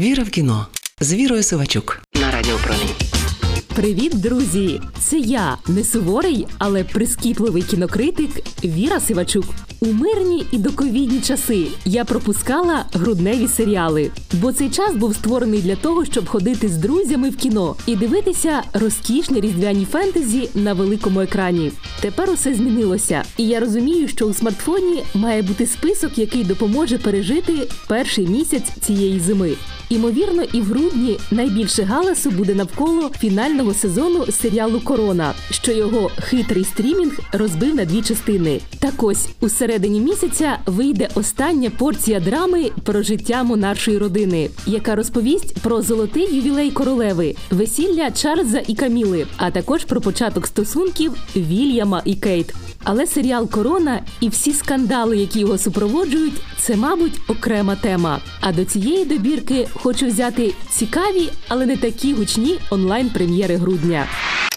Віра в кіно з Вірою Сивачук на Радіо Промінь. Привіт, друзі! Це я, не суворий, але прискіпливий кінокритик Віра Сивачук. У мирні і доковідні часи я пропускала грудневі серіали, бо цей час був створений для того, щоб ходити з друзями в кіно і дивитися розкішні різдвяні фентезі на великому екрані. Тепер усе змінилося, і я розумію, що у смартфоні має бути список, який допоможе пережити перший місяць цієї зими. Імовірно, і в грудні найбільше галасу буде навколо фінального сезону серіалу Корона, що його хитрий стрімінг розбив на дві частини. Так ось у середині місяця вийде остання порція драми про життя монаршої родини, яка розповість про золотий ювілей королеви, весілля Чарльза і Каміли, а також про початок стосунків Вільяма і Кейт. Але серіал Корона і всі скандали, які його супроводжують, це, мабуть, окрема тема. А до цієї добірки хочу взяти цікаві, але не такі гучні онлайн-прем'єри грудня.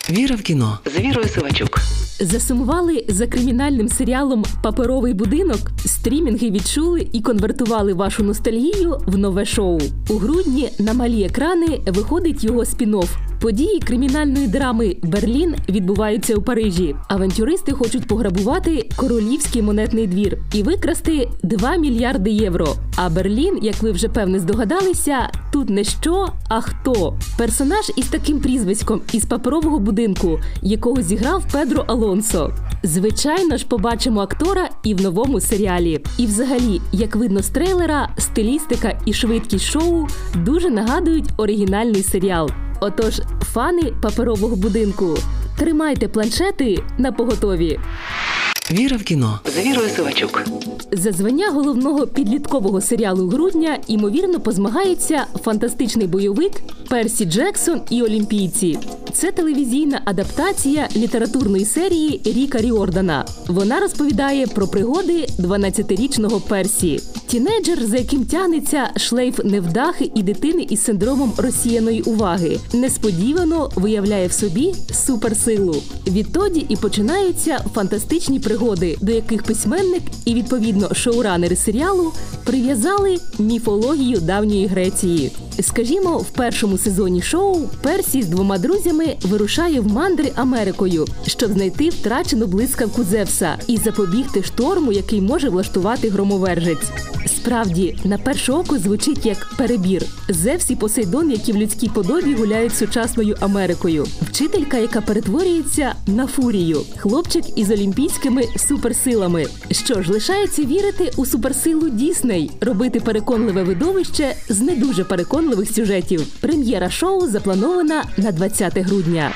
Віра в кіно з Вірою Сивачук. Засумували за кримінальним серіалом Паперовий будинок. Стрімінги відчули і конвертували вашу ностальгію в нове шоу. У грудні на малі екрани виходить його спін-офф. Події кримінальної драми Берлін відбуваються у Парижі. Авантюристи хочуть пограбувати королівський монетний двір і викрасти 2 мільярди євро. А Берлін, як ви вже певне здогадалися, тут не що, а хто. Персонаж із таким прізвиськом із паперового будинку, якого зіграв Педро Алонсо. Звичайно ж, побачимо актора і в новому серіалі. І, взагалі, як видно з трейлера, стилістика і швидкість шоу дуже нагадують оригінальний серіал. Отож, фани паперового будинку, тримайте планшети на поготові. Віра в кіно з Вірою Сивачук. За звання головного підліткового серіалу грудня ймовірно позмагається фантастичний бойовик Персі Джексон і Олімпійці. Це телевізійна адаптація літературної серії Ріка Ріордана. Вона розповідає про пригоди 12-річного Персі. Тінейджер, за яким тягнеться шлейф невдахи і дитини із синдромом розсіяної уваги, несподівано виявляє в собі суперсилу. Відтоді і починаються фантастичні пригоди, до яких письменник і відповідно шоуранери серіалу прив'язали міфологію давньої Греції. Скажімо, в першому сезоні шоу Персі з двома друзями вирушає в мандри Америкою, щоб знайти втрачену блискавку Зевса і запобігти шторму, який може влаштувати громовержець. Справді, на перше око звучить як перебір. Зевс і Посейдон, які в людській подобі гуляють сучасною Америкою. Вчителька, яка перетворюється на фурію, хлопчик із олімпійськими суперсилами. Що ж, лишається вірити у суперсилу Дісней, робити переконливе видовище з не дуже переконливих сюжетів. Прем'єра шоу запланована на 20 грудня.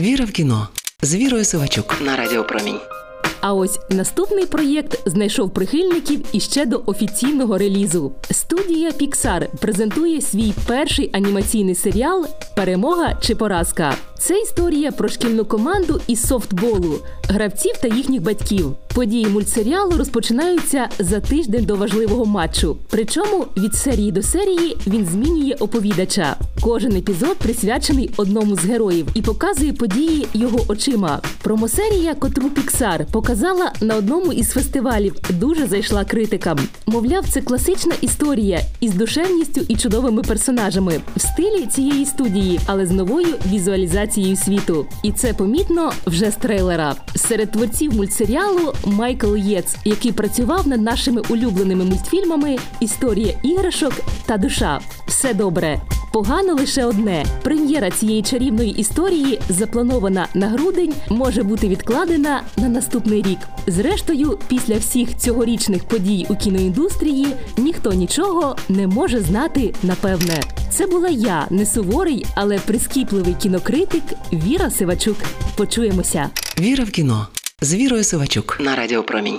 Віра в кіно з Вірою Сивачук на Радіо Промінь. А ось наступний проєкт знайшов прихильників іще до офіційного релізу. Студія Pixar презентує свій перший анімаційний серіал Перемога чи поразка. Це історія про шкільну команду із софтболу, гравців та їхніх батьків. Події мультсеріалу розпочинаються за тиждень до важливого матчу. Причому від серії до серії він змінює оповідача. Кожен епізод присвячений одному з героїв і показує події його очима. Промосерія, котру Pixar показала на одному із фестивалів, дуже зайшла критикам. Мовляв, це класична історія із душевністю і чудовими персонажами в стилі цієї студії, але з новою візуалізацією світу. І це помітно вже з трейлера. Серед творців мультсеріалу Майкл Єц, який працював над нашими улюбленими мультфільмами Історія іграшок та душа. Все добре. Погано лише одне: прем'єра цієї чарівної історії, запланована на грудень, може бути відкладена на наступний рік. Зрештою, після всіх цьогорічних подій у кіноіндустрії ніхто нічого не може знати напевне. Це була я, не суворий, але прискіпливий кінокритик Віра Сивачук. Почуємося. Віра в кіно з Вірою Сивачук на Радіо Промінь.